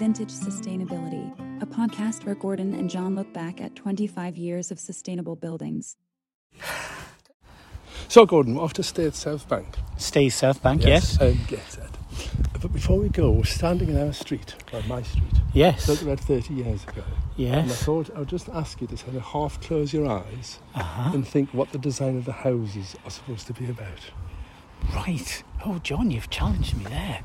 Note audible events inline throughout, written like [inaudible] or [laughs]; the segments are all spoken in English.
Vintage Sustainability, a podcast where Gordon and John look back at 25 years of sustainable buildings. So, Gordon, we're off to Staiths South Bank. Staiths South Bank, yes. And get that. But before we go, we're standing in our street, or my street, Yes. built about 30 years ago. Yes. And I thought I would just ask you to kind of half close your eyes Uh-huh. and think what the design of the houses are supposed to be about. Right. Oh, John, you've challenged me there.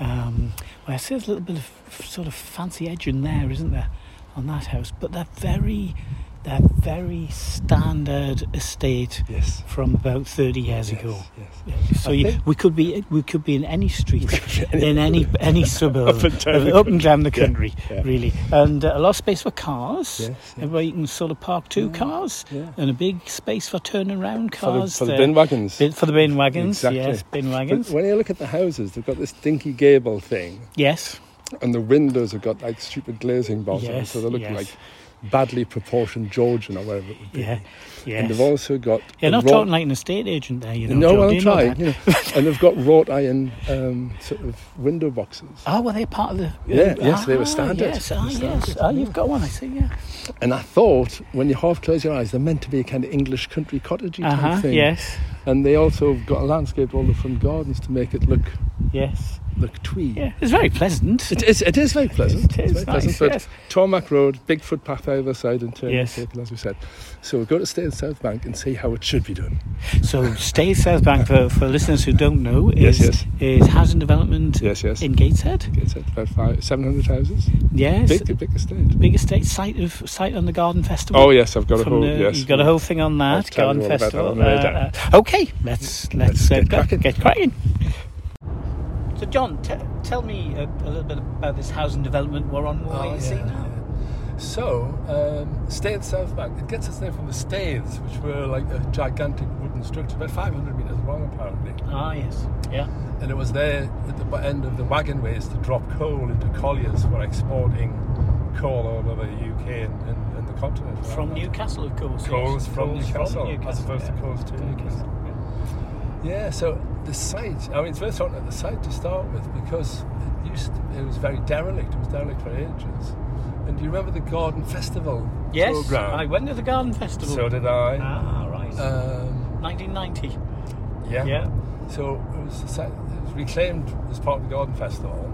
Um, well, I see there's a little bit of sort of fancy edging there, isn't there, on that house? But they're very, they're very standard estate Yes. from about 30 years Yes, ago. yes. So you, we could be we could be in any street, [laughs] in any any suburb, [laughs] Up and down the up and down the country, yeah. really, and uh, a lot of space for cars. Where you can sort of park two cars, yeah. and a big space for turning around For the, cars. for the bin wagons. Bin- for the bin wagons, Exactly. yes, bin But wagons, when you look at the houses, they've got this dinky gable thing, yes, and the windows have got like stupid glazing bottoms, Yes, so they look yes. like badly proportioned Georgian or whatever it would be. yeah, And they've also got You're not wrought- talking like an estate agent there, you know. no, well, I'm trying. You know, [laughs] and they've got wrought iron um, sort of window boxes. Oh, were they part of the? Yeah, yes, they were Ah, standard. Yes, ah, were yes. standard, Ah, you've got one. I see. Yeah. And I thought when you half close your eyes, they're meant to be a kind of English country cottagey Uh type huh. thing. Yes. And they also have got a landscape all the front gardens to make it look Yes. look twee. Yeah. It's very pleasant. It is, it is very pleasant. It is It's very nice, pleasant. But yes. tarmac road, big footpath either side, and turning Yes. as we said. So we'll go to stay South Bank and see how it should be done. So, Staiths South Bank for, for listeners who don't know Yes, is is housing development Yes, yes. in Gateshead. It's at about five, 700 houses. Yes. Big, big estate. Big estate site of site on the Garden Festival. Oh yes, I've got a whole the, yes. You've got a whole thing on I'll that Garden all about that Festival. on the way Uh, uh, okay, let's let's, Let's uh, get go- cracking. Get cracking. So, John, t- tell me a, a little bit about this housing development we're on. What Oh, you see yeah, now? So, um, South Bank, it gets its name from the Staithes, which were like a gigantic wooden structure, about 500 metres long apparently. Ah, yes, yeah. And it was there at the end of the wagon ways to drop coal into colliers for exporting coal all over the UK and, and, and the continent. From Newcastle, of course. yes. Coals from Newcastle, as opposed to yeah. coals to Newcastle. yeah. Yeah, so the site, I mean, it's worth talking about the site to start with because it used to, it was very derelict. It was derelict for ages. And do you remember the Garden Festival Yes, program? I went to the Garden Festival. So did I. Ah, right. Um, 1990. yeah. Yeah. So it was, it was reclaimed as part of the Garden Festival.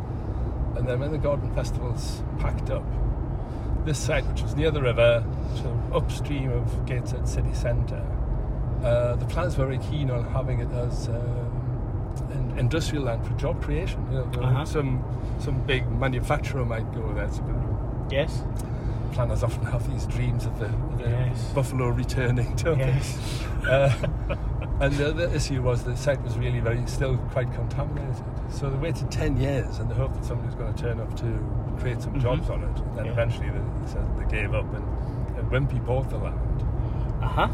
And then when the Garden Festival's packed up, this site, which was near the river, sort of upstream of Gateshead city centre, uh, the plans were very keen on having it as um, industrial land for job creation. You know, Uh-huh. some some big manufacturer might go there. Yes. planners often have these dreams of the, the Yes. buffalo returning, don't Yes. they? [laughs] Uh, and the other issue was the site was really very still quite contaminated. So they waited ten years in the hope that somebody was going to turn up to create some Mhm. jobs on it. And then Yeah. eventually they, they they gave up and, and Wimpey bought the land. Uh huh.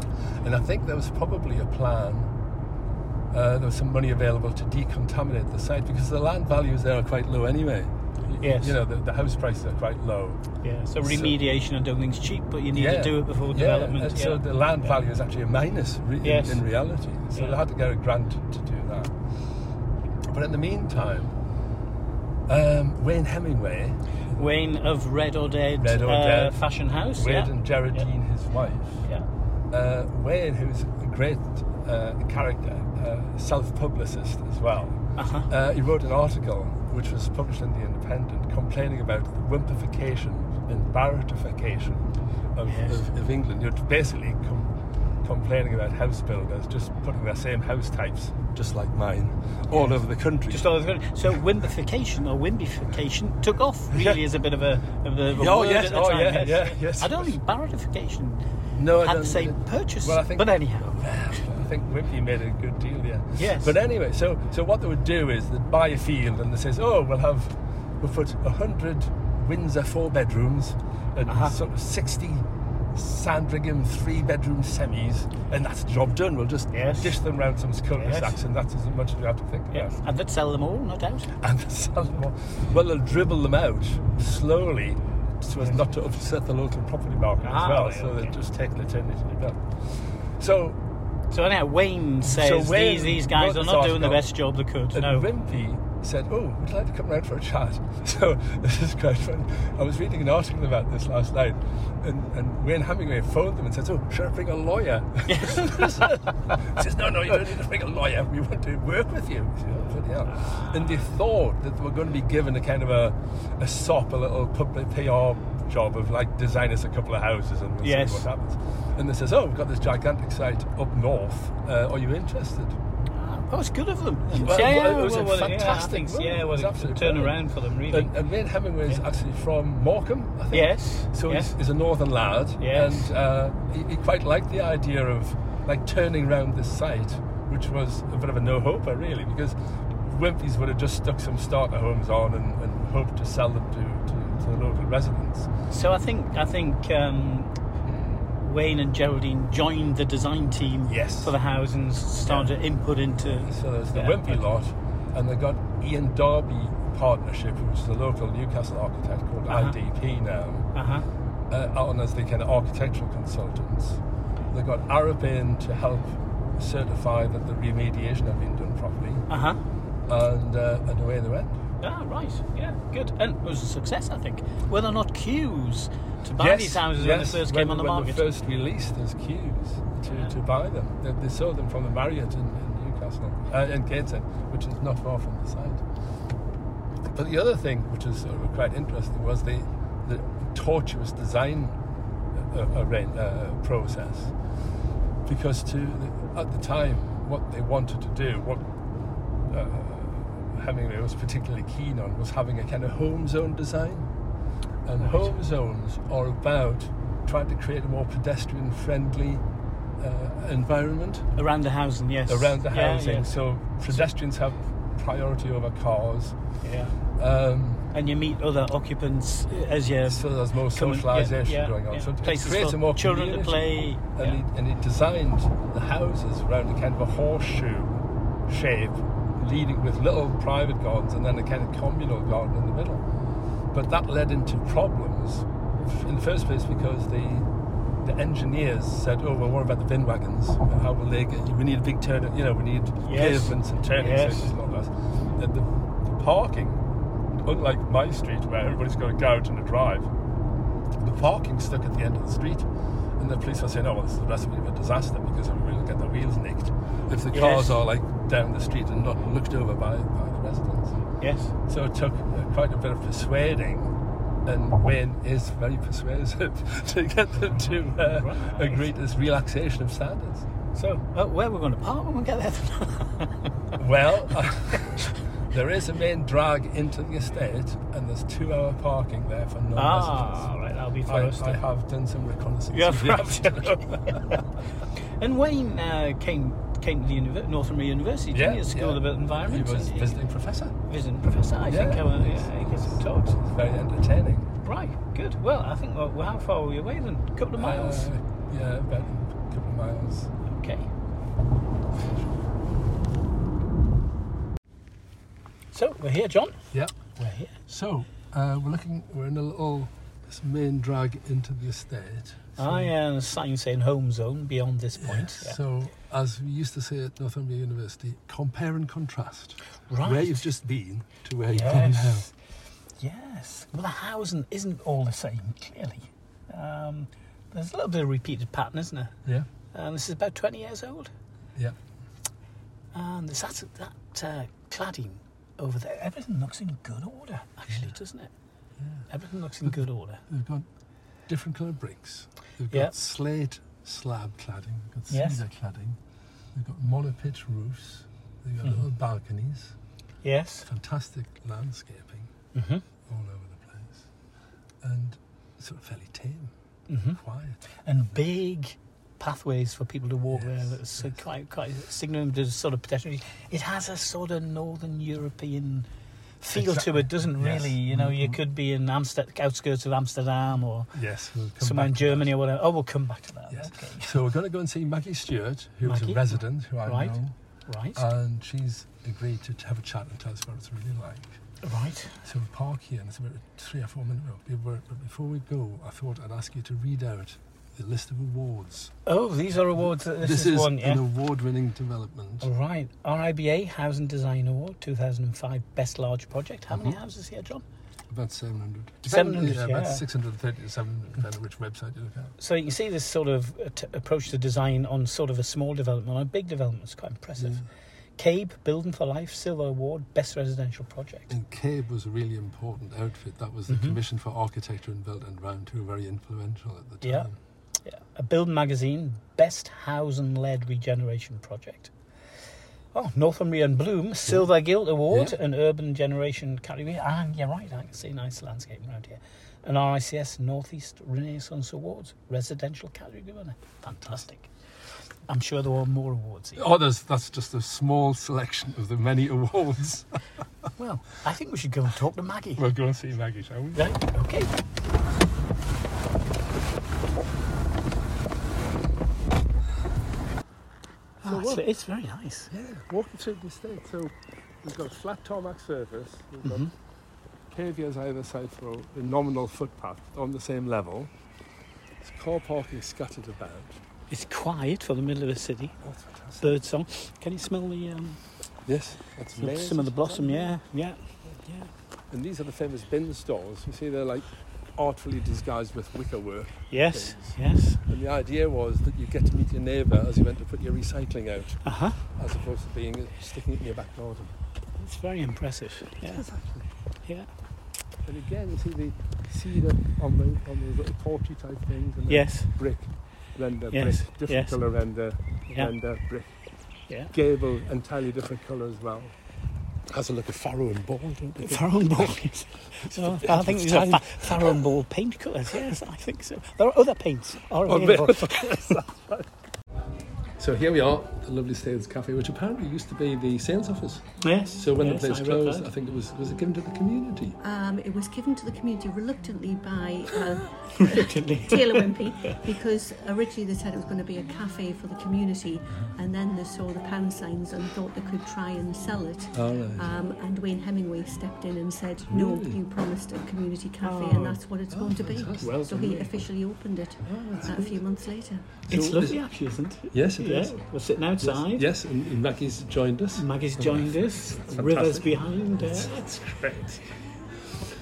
And I think there was probably a plan. Uh, there was some money available to decontaminate the site because the land values there are quite low anyway. Yes. You know, the, the house prices are quite low. Yeah. So So- remediation, I don't think cheap, but you need Yeah. to do it before Yeah, development. and yeah. so the land value is actually a minus re- in- Yes. in, reality. So they had to get a grant to do that. But in the meantime, um, Wayne Hemingway, Wayne of Red or Dead, Red or uh, Dead, Fashion House. Wade yeah. and Gerardine, his wife, Yeah. uh, Wayne, who's a great uh, character, uh, self-publicist as well. Uh-huh. Uh, he wrote an article which was published in the Independent complaining about the Wimpeyfication and Barrettification of, Yes. of, of England. You're basically com- complaining about house builders just putting their same house types, just like mine, all over the country. Just all of the- country. so Wimpeyfication or wimbification took off really Yeah. as a bit of a, of a, a Oh, yes. Oh, yeah, yeah, yes. I don't think barrettification no, had the same purchase. Well, I think, but anyhow, I think Wimpey made a good deal. Yes. But anyway, so so what they would do is they'd buy a field and they says, oh, we'll have we'll put hundred Windsor four bedrooms and Uh-huh. sort of sixty Sandringham three bedroom semis, and that's the job done. We'll just Yes. dish them round some cul-de-sacs, Yes. and that's as much as we have to think about. yes, and they'd sell them all, no doubt. And they'll sell them all. Well, they'll dribble them out slowly so as not to upset the local property market Ah, as well. so okay. they're just taking eternity to develop. So So anyhow, Wayne says Wayne these these guys are not doing the best job they could. And No. Wimpey said, "Oh, would you like to come round for a chat?" [laughs] So this is quite funny. I was reading an article about this last night, and, and Wayne Hemingway phoned them and said, "Oh, should I bring a lawyer?" [laughs] [laughs] he says, "No, no, you don't need to bring a lawyer. We want to work with you." "Oh, bloody hell." And they thought that they were going to be given a kind of a, a sop, a little public PR job of like design us a couple of houses and we'll Yes. see what happens. And they says, "Oh, we've got this gigantic site up north. Uh, are you interested?" Oh, it's good of them. Well, yeah, well, it was a well, well, fantastic Yeah, I think, move. yeah, It well, was it absolutely turn brilliant. around for them, really. And, and Wayne Hemingway is Yeah. actually from Morecambe, I think. yes. So yes. he's, he's a northern lad, Yes. and uh, he, he quite liked the idea of like turning round this site, which was a bit of a no-hoper, really, because Wimpey's would have just stuck some starter homes on and, and hoped to sell them to, to, to the local residents. So I think I think um, Wayne and Gerardine joined the design team Yes. for the house and started to input into. So there's the Yeah, Wimpey lot, and they got Ian Darby Partnership, which is a local Newcastle architect called Uh-huh. IDP now. Uh huh. uh, on as the kind of architectural consultants. They got Arup in to help certify that the remediation had been done properly, Uh huh. and uh, and away they went. Ah, right. Yeah, good. And it was a success, I think. Were there not queues to buy these houses when they first came on the when market? They first released, there's queues to, Yeah. to buy them. They, they sold them from the Marriott in, in Newcastle, uh, in Gateshead, which is not far from the site. But the other thing, which is sort of quite interesting, was the, the tortuous design uh, uh, uh, process. Because to the, at the time, what they wanted to do, what uh, Hemingway was particularly keen on, was having a kind of home zone design. And Right. home zones are about trying to create a more pedestrian friendly uh, environment Around the housing, yes. around the Yeah, housing. yeah. So pedestrians have priority over cars. yeah. Um, And you meet other occupants as you so there's more socialisation yeah, going on. So it Places creates for a more children to play. And, he, and he designed the houses around a kind of a horseshoe shape, leading with little private gardens and then a kind of communal garden in the middle. But that led into problems in the first place because the the engineers said, "Oh, well, what about the bin wagons? How will they get? We need a big turn. You know, we need Yes. pavements and turning Yes. circles and all that." And the, the parking, unlike my street where everybody's got a garage and a drive, the parking stuck at the end of the street. And the police are saying, oh, well, this is the recipe of a disaster because everybody will get their wheels nicked if the Yes. cars are like down the street and not looked over by, by the residents. Yes. So it took uh, quite a bit of persuading, and Wayne is very persuasive [laughs] to get them to uh, Right. agree to this relaxation of standards. So, uh, where we're going to park when we get there? [laughs] Well, [laughs] there is a main drag into the estate, and there's two hour parking there for non ah, that'll be I. I have done some reconnaissance. Yeah, [laughs] right. [laughs] and Wayne uh, came came to the Univer- Northumbria University, didn't he? at School yeah. of Environment. He was visiting professor. visiting professor, I think. Yeah. I will, yeah, he gets some talks. Very entertaining. Right, good. Well, I think, well, how far are we away then? A couple of miles? Uh, yeah, about a couple of miles. Okay. So, we're here, John. Yeah. We're here. So uh, we're looking. We're in a little this main drag into the estate. So, I uh, a sign saying home zone beyond this yeah, point. Yeah. So as we used to say at Northumbria University, compare and contrast. Right. Where you've just been to where you've gone now. Yes. Yes. Well, the housing isn't all the same, clearly. Um, there's a little bit of repeated pattern, isn't there? Yeah. And this is about 20 years old. Yeah. And there's that, that uh, cladding over there. Everything looks in good order, actually, doesn't it? Yeah. Everything looks in good order. They've got different coloured bricks. They've got Yeah. slate slab cladding. They've got Yes. cedar cladding. They've got monopitch roofs. They've got Mhm. little balconies. Yes. Fantastic landscaping Mm-hmm. all over the place, and sort of fairly tame, Mm-hmm. quiet. And big pathways for people to walk there. Yes, That's uh, yes. quite, quite signaling to sort of pedestrian. It has a sort of northern European feel to it, doesn't Yes. really? You know, you Mhm. could be in Amsterdam, outskirts of Amsterdam or Yes, we'll somewhere in that. Germany or whatever. Oh, we'll come back to that. Yes. Okay. So we're going to go and see Maggie Stewart, who's a resident who I Right. know, Right. and she's agreed to have a chat and tell us what it's really like. right. So we park here, and it's about a three or four minute walk. But before we go, I thought I'd ask you to read out the list of awards. Oh, these are awards. This, This, is, is one, yeah. an award-winning development. All right. RIBA Housing Design Award 2005 Best Large Project. How many Mhm. houses here, John? About 700. 700, yeah, yeah. About 630 to 700, depending on which website you look at. So you see this sort of t- approach to design on sort of a small development, on a big development. It's quite impressive. CABE, Building for Life, Silver Award, Best Residential Project. And CABE was a really important outfit. That was the Mhm. Commission for Architecture and Built Environment, who were very influential at the time. Yeah. A Building Magazine, Best Housing Led Regeneration Project. Oh, Northumbria in Bloom, Silver Gilt Award, Yeah. an Urban Generation category. Ah, and you're right, I can see nice landscaping around here. An RICS Northeast Renaissance Awards, residential category winner. Fantastic. I'm sure there are more awards here. Oh, there's, that's just a small selection of the many awards. [laughs] Well, I think we should go and talk to Maggie. we'll go and see Maggie, shall we? Right, okay. It's, very nice. Yeah, walking through the estate. So we've got a flat tarmac surface. We've got Mhm. cavias either side for a nominal footpath on the same level. There's car parking scattered about. It's quiet for the middle of the city. Oh, that's fantastic. Bird song. Can you smell the um, Yes, that's some of the blossom? Yeah, yeah, yeah. And these are the famous bin stores. You see, they're like artfully disguised with wicker work. Yes, Things. yes. And the idea was that you get to meet your neighbour as you went to put your recycling out, Uh huh. as opposed to being sticking it in your back garden. It's very impressive. Yeah, Yes, actually. yeah. And again, you see the cedar on the on those little porchy type things. And then Yes, brick, render, Yes, brick, different yes. colour render, yeah, render, brick. yeah. Gable, entirely different colour as well. Has a look of farrow and ball, don't it? Farrow and ball. yes. So, [laughs] oh, I think these are fa- Farrow and ball paint colours. Yes, I think so. There are other paints. Are Oh, available. [laughs] [laughs] Yes, that's right. So here we are, the lovely Sales Cafe, which apparently used to be the sales office. yes. So when yes, the place I closed, that. I think it was was it given to the community. Um, it was given to the community reluctantly by uh, [laughs] Reluctantly. [laughs] Taylor Wimpey because originally they said it was going to be a cafe for the community and then they saw the pound signs and thought they could try and sell it. All right. Um, and Wayne Hemingway stepped in and said, no, Really? you promised a community cafe Oh. and that's what it's Oh, going to be. fantastic. Well So he officially opened it uh, a few months later. It's So lovely, actually, isn't it? Yes, it yeah. We're sitting outside. Yes, and, and Maggie's joined us. Maggie's joined us. Fantastic. Rivers behind. Uh, That's great.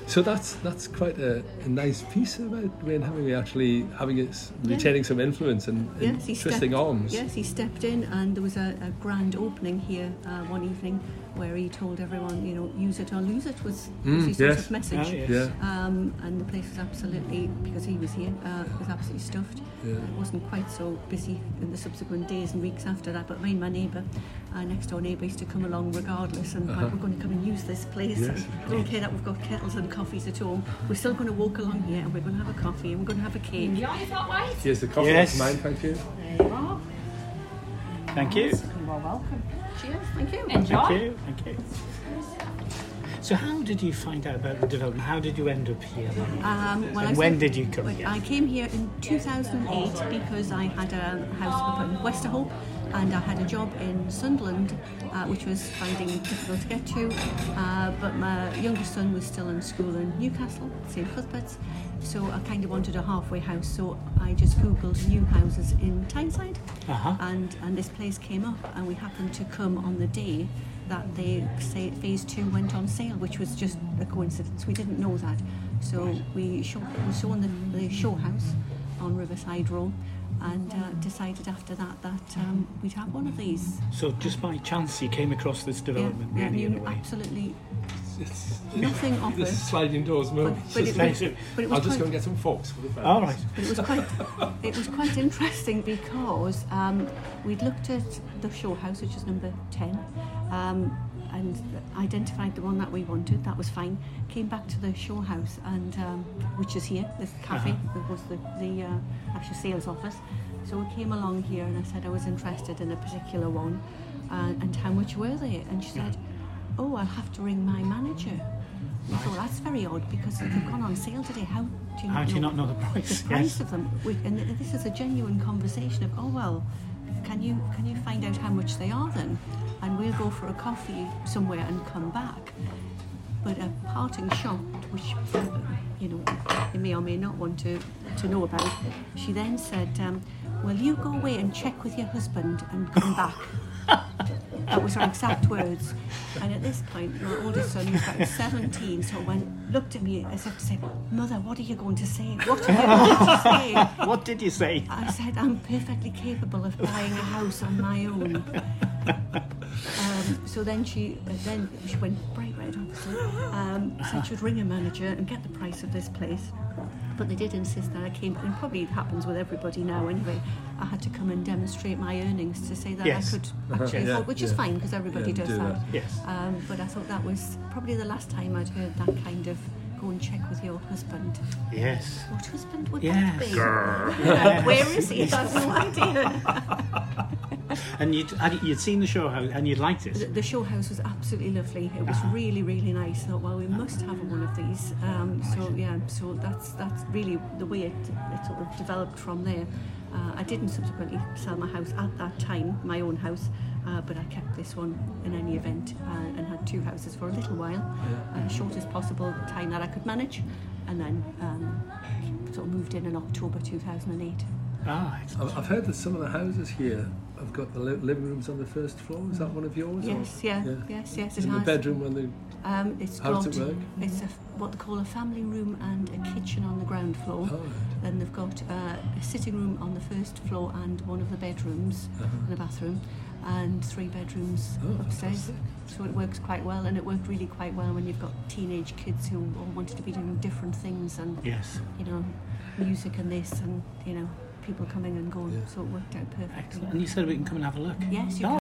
So that's that's quite a, a nice piece about Wayne Hemingway actually having it, Yeah. retaining some influence and, and Yes, he twisting stepped, arms. Yes, he stepped in, and there was a, a grand opening here uh, one evening where he told everyone, you know, use it or lose it was, was Mm, his sort of message. Ah, yes. Yeah, Um, and the place was absolutely, because he was here, uh, was absolutely stuffed. yeah. It wasn't quite so busy in the subsequent days and weeks after that, but me and my neighbour, uh, next door neighbour, used to come along regardless and Uh-huh. like, we're going to come and use this place. Yes. And I don't care that we've got kettles and coffees at home. We're still going to walk along here and we're going to have a coffee and we're going to have a cake. Yeah, is that right? Here's the coffee. Yes. That's mine, thank you. There you are. Thank you. You are welcome. Cheers, thank you. Enjoy. Thank you. Thank you. So, how did you find out about the development? How did you end up here? Um, well, And when did you come well, here? I came here in 2008 because I had a house up in Westerhope and I had a job in Sunderland, uh, which was finding difficult to get to. Uh, but my youngest son was still in school in Newcastle, St Cuthbert's, so I kind of wanted a halfway house. So I just googled new houses in Tyneside, Uh-huh. and and this place came up, and we happened to come on the day that the say, phase two went on sale, which was just a coincidence. We didn't know that, so we saw the, the show house on Riverside Road, and uh, decided after that that um, we'd have one of these. So, just by chance, you came across this development, yeah, really, in a way. absolutely It's, nothing of this it. is sliding doors But, moment. but, it, was- but it was I'll just go and get some forks for the friends. All right. But it was quite [laughs] it was quite interesting because um, we'd looked at the show house, which is number ten, um, and identified the one that we wanted. That was fine. Came back to the show house, and um, which is here, this cafe. That was the the uh, actual sales office. So we came along here, and I said I was interested in a particular one, uh, and how much were they? And she said, "Oh, I'll have to ring my manager." I thought that's very odd because they've gone on sale today. How do you How do you know not know the price? the price of them. We, and this is a genuine conversation of, oh well, can you can you find out how much they are then, and we'll go for a coffee somewhere and come back. but a parting shot, which you know you may or may not want to to know about. She then said, um, "Well, you go away and check with your husband and come back." That was her exact words. And at this point, my oldest son, was about 17, so went, looked at me as if to say, Mother, what are you going to say? What are you [laughs] going to say? What did you say? I said, I'm perfectly capable of buying a house on my own. [laughs] So then she, uh, then she went bright red, obviously. Um, said she would ring a manager and get the price of this place. But they did insist that I came, and probably it happens with everybody now anyway. I had to come and demonstrate my earnings to say that Yes. I could [laughs] actually Yeah, afford, which is fine because everybody Yeah, does do that. that. Yes. Um, but I thought that was probably the last time I'd heard that kind of go and check with your husband. Yes. What husband would Yes. that be? Yeah, [laughs] Where is he? I've no idea. [laughs] [laughs] And you'd, you'd seen the show house and you'd liked it. the show house was absolutely lovely. It was really, really nice. I thought, well, we must have one of these. Um, so yeah, so that's that's really the way it, it sort of developed from there. Uh, I didn't subsequently sell my house at that time, my own house, uh, but I kept this one in any event uh, and had two houses for a little while, uh, shortest possible time that I could manage, and then um, sort of moved in in October 2008. Ah. I've I've heard that some of the houses here have got the living rooms on the first floor. Is that one of yours? or- Yes, yeah, yes, yes, it In the has. bedroom when they. Um, it's How does got it work? it's a, f- what they call a family room and a kitchen on the ground floor. Oh, right. Then they've got uh, a sitting room on the first floor and one of the bedrooms Uh-huh. and a bathroom, and three bedrooms Oh, upstairs. fantastic. So it works quite well, and it worked really quite well when you've got teenage kids who all wanted to be doing different things and Yes. you know music and this and you know people coming and going. Yeah. So it worked out perfectly. Excellent. And you said we can come and have a look. Yes, you Oh,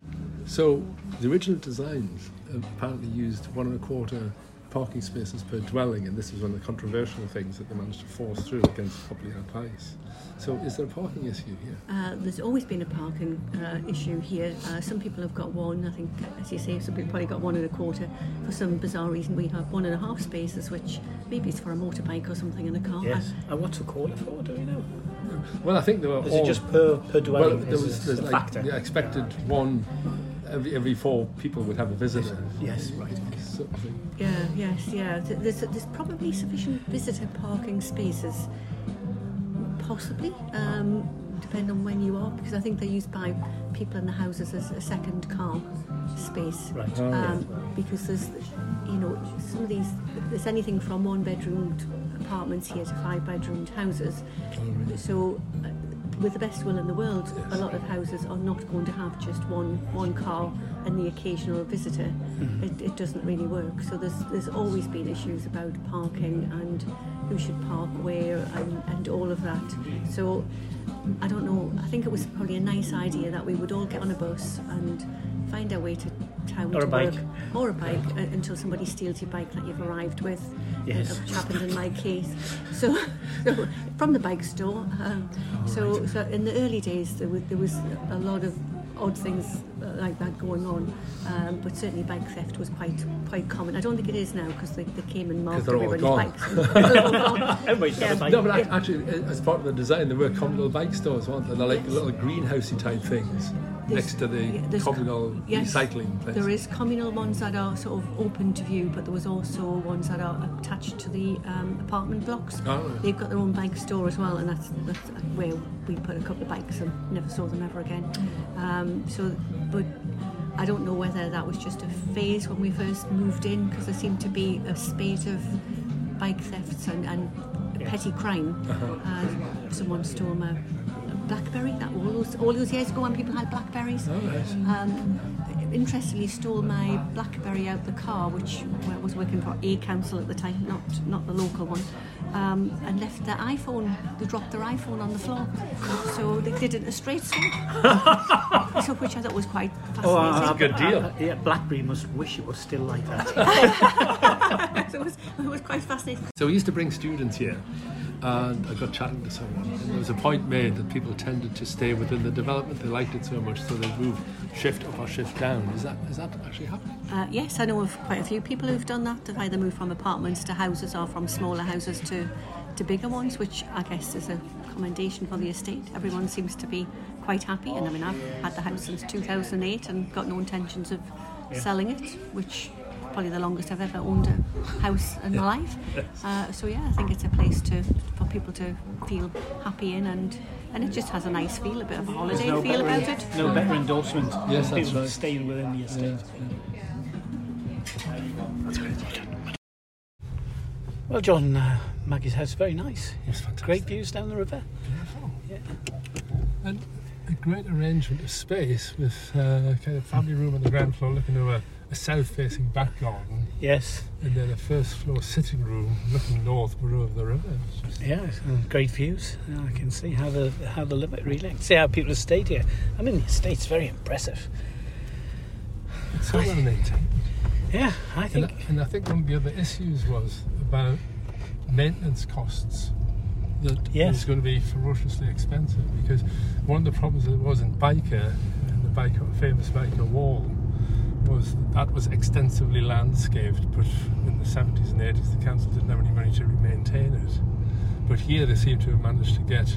So the original designs apparently used one and a quarter parking spaces per dwelling, and this was one of the controversial things that they managed to force through against popular advice. So is there a parking issue here? Uh, there's always been a parking uh, issue here. Uh, some people have got one, I think, as you say, some people probably got one and a quarter. For some bizarre reason, we have one and a half spaces, which maybe it's for a motorbike or something in a car. yes. And what's a quarter for? Do we know? Well, I think there were Is all. it just per per well, dwelling? there is- was there's a like factor. the expected one every every four people would have a visitor. Yes. Right. Okay. Sort of. Yeah, yes, yeah. There's, there's probably sufficient visitor parking spaces, possibly, um, depending on when you are, because I think they're used by people in the houses as a second car space. Right. Oh, um, because there's, you know, some of these, there's anything from one bedroomed apartments here to five bedroomed houses. So, uh, with the best will in the world, a lot of houses are not going to have just one one car and the occasional visitor. It, it doesn't really work. So there's there's always been issues about parking and who should park where and, and all of that. So I don't know. I think it was probably a nice idea that we would all get on a bus and find our way to town Or to a bike. work, or a bike uh, until somebody steals your bike that you've arrived with, Yes. which happened in my case. So, so [laughs] from the bike store. Um, so, so in the early days, there was, there was a lot of odd things uh, like that going on, um, but certainly bike theft was quite quite common. I don't think it is now because they, they came and marked they're all everybody's bikes. [laughs] They're. [laughs] Everybody's got a bike. No, but Yeah. actually, as part of the design, there were communal bike stores, weren't there? They're like Yes. little greenhousey type things There's- next to the yeah, there's- communal yes, recycling place. There is communal ones that are sort of open to view, but there was also ones that are attached to the um, apartment blocks. Oh, right. They've got their own bike store as well, and that's, that's where we put a couple of bikes and never saw them ever again. Um, so, but I don't know whether that was just a phase when we first moved in, because there seemed to be a spate of bike thefts and, and petty crime. Uh, someone stole my BlackBerry that all those all those years ago when people had Blackberries. Oh, right. Um, interestingly, stole my BlackBerry out the car, which I was working for a council at the time, not not the local one, um, and left their iPhone. They dropped their iPhone on the floor, so they did it in a straight swap. [laughs] so, which I thought was quite fascinating. Oh, uh, good deal. uh, yeah, BlackBerry must wish it was still like that. [laughs] so it was, it was quite fascinating. So we used to bring students here, and I got chatting to someone, and there was a point made that people tended to stay within the development. They liked it so much, so they'd move shift up or shift down. Is that is that actually happening? Uh, yes, I know of quite a few people who've done that. They've either moved from apartments to houses or from smaller houses to, to bigger ones, which I guess is a commendation for the estate. Everyone seems to be quite happy, and I mean, I've had the house since 2008 and got no intentions of selling it, which probably the longest I've ever owned a house in my life. Uh, so yeah, I think it's a place to for people to feel happy in, and and it just has a nice feel, a bit of a holiday no feel better, about it. No better endorsement. Yes, than that's people right. Staying within the estate. Well, John, uh, Maggie's house is very nice. It's fantastic. Great views down the river. And a great arrangement of space with uh, kind of family room on the ground floor looking over a south-facing back garden, Yes, and then a first-floor sitting room looking northward over the river. Yeah, and great views. I can see how the how the limit really. I can see how people have stayed here. I mean, the estate's very impressive. it's so well maintained. Yeah, I And, think. I- and I think one of the other issues was about maintenance costs. That Yes. was going to be ferociously expensive because one of the problems that was in Byker, the Byker, famous Byker wall, was that, was extensively landscaped, but in the 70s and 80s the council didn't have any money to maintain it. But here they seem to have managed to get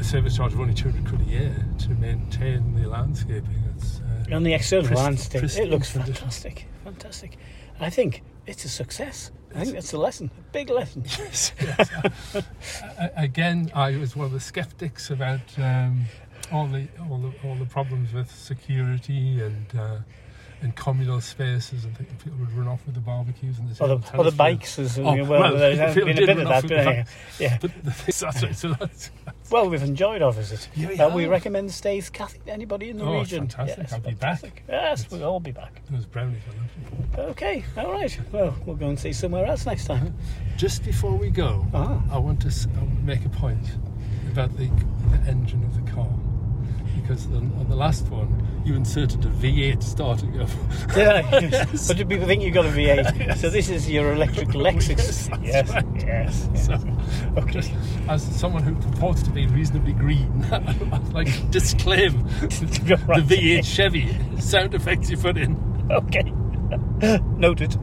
a service charge of only 200 quid a year to maintain the landscaping. It's, uh, On the external Prist- landscape, it looks fantastic. Fantastic. I think it's a success. I think that's a lesson, a big lesson. [laughs] Yes, yes. Again, I was one of the skeptics about um, all the all the all the problems with security and uh, and communal spaces and thinking people would run off with the barbecues and the Or the, or the bikes, as Oh, well, well, there has been a bit of that. But yeah. But the thing, that's right, so that's, Well, we've enjoyed our visit. Yeah, we Uh, we recommend Staiths Cafe, to anybody in the Oh, region. fantastic. Yes, I'll be fantastic. back. Yes, we'll all be back. those brownies are. Okay, all right. Well, we'll go and see somewhere else next time. Just before we go, Ah. I want to I want to make a point about the, the engine of the car. Because on, on the last one, you inserted a V8 starting up. Did I? [laughs] But do people think you've got a V8? So this is your electric [laughs] Lexus. Yes, yes, right. yes. yes. So, Okay. as someone who purports to be reasonably green, [laughs] I'd like to disclaim Right. the V8 Chevy sound effects you put in. Okay. Noted.